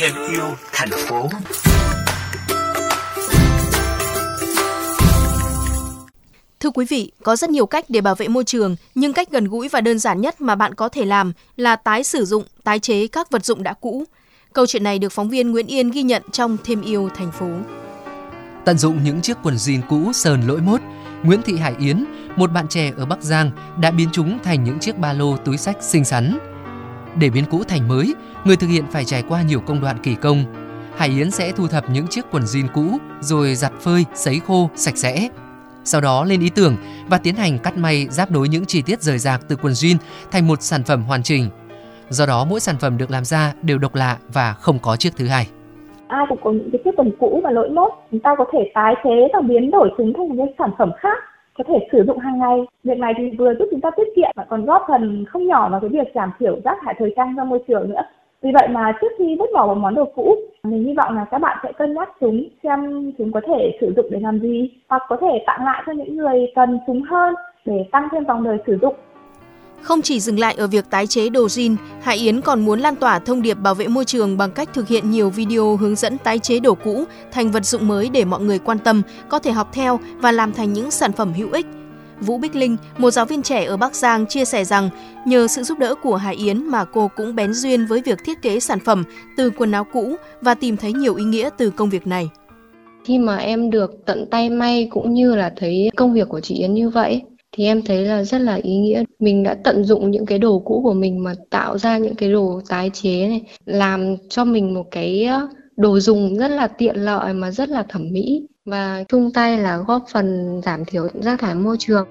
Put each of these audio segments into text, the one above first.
thêm yêu thành phố. Thưa quý vị, có rất nhiều cách để bảo vệ môi trường, nhưng cách gần gũi và đơn giản nhất mà bạn có thể làm là tái sử dụng, tái chế các vật dụng đã cũ. Câu chuyện này được phóng viên Nguyễn Yên ghi nhận trong Thêm yêu thành phố. Tận dụng những chiếc quần jean cũ sờn lỗi mốt, Nguyễn Thị Hải Yến, một bạn trẻ ở Bắc Giang đã biến chúng thành những chiếc ba lô túi sách xinh xắn. Để biến cũ thành mới, người thực hiện phải trải qua nhiều công đoạn kỳ công. Hải Yến sẽ thu thập những chiếc quần jean cũ rồi giặt phơi, sấy khô, sạch sẽ. Sau đó lên ý tưởng và tiến hành cắt may giáp nối những chi tiết rời rạc từ quần jean thành một sản phẩm hoàn chỉnh. Do đó mỗi sản phẩm được làm ra đều độc lạ và không có chiếc thứ hai. Ai cũng có những cái chiếc quần cũ và lỗi mốt, chúng ta có thể tái chế và biến đổi chúng thành những sản phẩm khác có thể sử dụng hàng ngày. Việc này thì vừa giúp chúng ta tiết kiệm mà còn góp phần không nhỏ vào cái việc giảm thiểu rác thải thời trang ra môi trường nữa. Vì vậy mà trước khi vứt bỏ một món đồ cũ, mình hy vọng là các bạn sẽ cân nhắc chúng xem chúng có thể sử dụng để làm gì hoặc có thể tặng lại cho những người cần chúng hơn để tăng thêm vòng đời sử dụng. Không chỉ dừng lại ở việc tái chế đồ jean, Hải Yến còn muốn lan tỏa thông điệp bảo vệ môi trường bằng cách thực hiện nhiều video hướng dẫn tái chế đồ cũ thành vật dụng mới để mọi người quan tâm, có thể học theo và làm thành những sản phẩm hữu ích. Vũ Bích Linh, một giáo viên trẻ ở Bắc Giang chia sẻ rằng nhờ sự giúp đỡ của Hải Yến mà cô cũng bén duyên với việc thiết kế sản phẩm từ quần áo cũ và tìm thấy nhiều ý nghĩa từ công việc này. Khi mà em được tận tay may cũng như là thấy công việc của chị Yến như vậy thì em thấy là rất là ý nghĩa. Mình đã tận dụng những cái đồ cũ của mình mà tạo ra những cái đồ tái chế này, làm cho mình một cái đồ dùng rất là tiện lợi mà rất là thẩm mỹ và chung tay là góp phần giảm thiểu rác thải môi trường.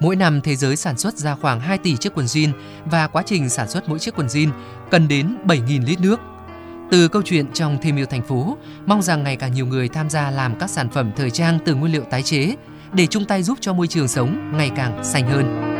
Mỗi năm thế giới sản xuất ra khoảng 2 tỷ chiếc quần jean và quá trình sản xuất mỗi chiếc quần jean cần đến 7.000 lít nước. Từ câu chuyện trong Thêm yêu thành phố, mong rằng ngày càng nhiều người tham gia làm các sản phẩm thời trang từ nguyên liệu tái chế để chung tay giúp cho môi trường sống ngày càng xanh hơn.